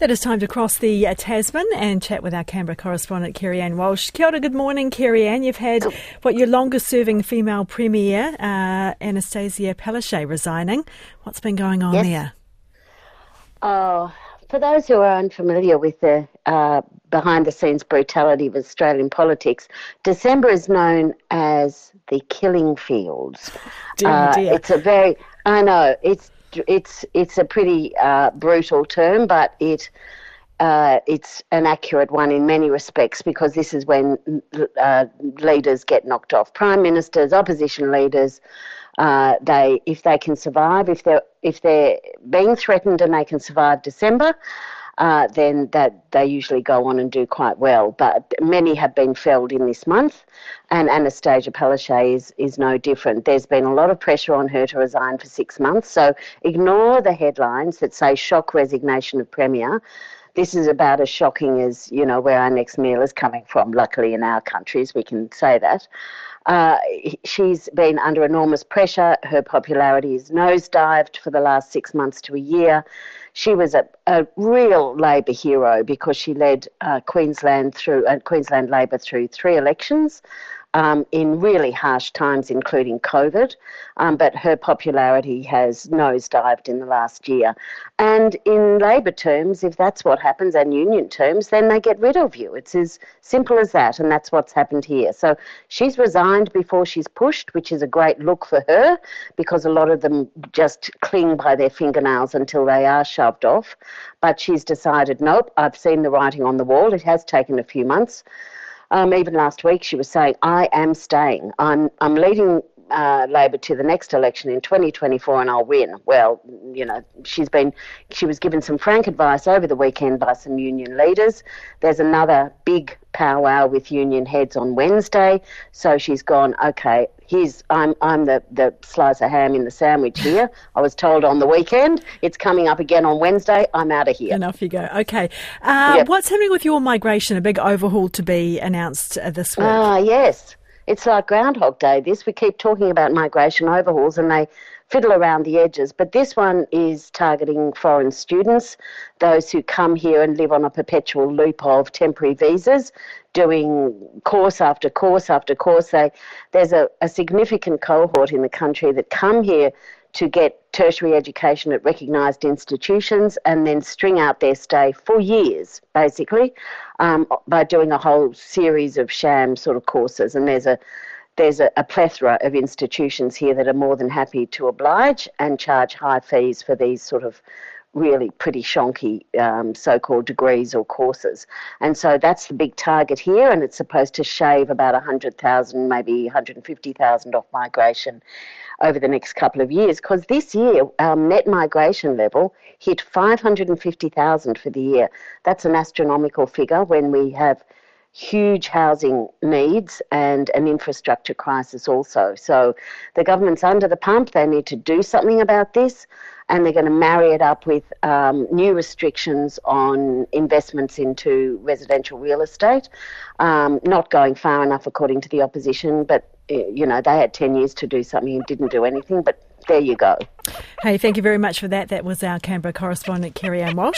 That is time to cross the uh, Tasman and chat with our Canberra correspondent, Kerry-Anne Walsh. Kia ora, good morning, Kerry-Anne. You've had what your longest serving female premier, uh, Anastasia Palaszczuk, resigning. What's been going on Yes. there? Oh, for those who are unfamiliar with the uh, behind the scenes brutality of Australian politics, December is known as the killing fields. Dear, Uh, dear. It's a very, I know, it's it's it's a pretty uh, brutal term, but it uh, it's an accurate one in many respects because this is when uh, leaders get knocked off. Prime ministers, opposition leaders, uh, they if they can survive, if they're if they're being threatened and they can survive December. Uh, then that they usually go on and do quite well. But many have been felled in this month, and Anastasia Palaszczuk is, is no different. There's been a lot of pressure on her to resign for six months, so ignore the headlines that say shock resignation of Premier. This is about as shocking as, you know, where our next meal is coming from. Luckily, in our countries, we can say that. Uh, she's been under enormous pressure. Her popularity is nosedived for the last six months to a year. She was a, a real Labor hero because she led uh, Queensland through uh, Queensland Labor through three elections um, in really harsh times, including COVID. Um, but her popularity has nosedived in the last year. And in Labor terms, if that's what happens, and union terms, then they get rid of you. It's as simple as that, and that's what's happened here. So she's resigned before she's pushed, which is a great look for her because a lot of them just cling by their fingernails until they are shoved off. But she's decided, nope, I've seen the writing on the wall. It has taken a few months. Um, even last week, she was saying, "I am staying. I'm I'm leading uh, Labor to the next election in 2024, and I'll win." Well, you know, she's been she was given some frank advice over the weekend by some union leaders. There's another big powwow with union heads on Wednesday, so she's gone. Okay, here's I'm I'm the the slice of ham in the sandwich here. I was told on the weekend it's coming up again on Wednesday. I'm out of here. And off you go. Okay. Uh, Yep. What's happening with your migration? A big overhaul to be announced uh, this week. Ah, yes. It's like Groundhog Day, this. We keep talking about migration overhauls and they fiddle around the edges. But this one is targeting foreign students, those who come here and live on a perpetual loop of temporary visas, doing course after course after course. They, there's a, a significant cohort in the country that come here to get tertiary education at recognised institutions and then string out their stay for years, basically, um, by doing a whole series of sham sort of courses. And there's a there's a, a plethora of institutions here that are more than happy to oblige and charge high fees for these sort of really pretty shonky um, so-called degrees or courses. And so that's the big target here, and it's supposed to shave about 100,000, maybe 150,000 off migration over the next couple of years. Because this year, our net migration level hit 550,000 for the year. That's an astronomical figure when we have huge housing needs and an infrastructure crisis also. So the government's under the pump. They need to do something about this, and they're going to marry it up with um, new restrictions on investments into residential real estate. Um, not going far enough, according to the opposition, but eh, you know they had ten years to do something and didn't do anything. But there you go. Hey, thank you very much for that. That was our Canberra correspondent, Kerry-Anne Walsh.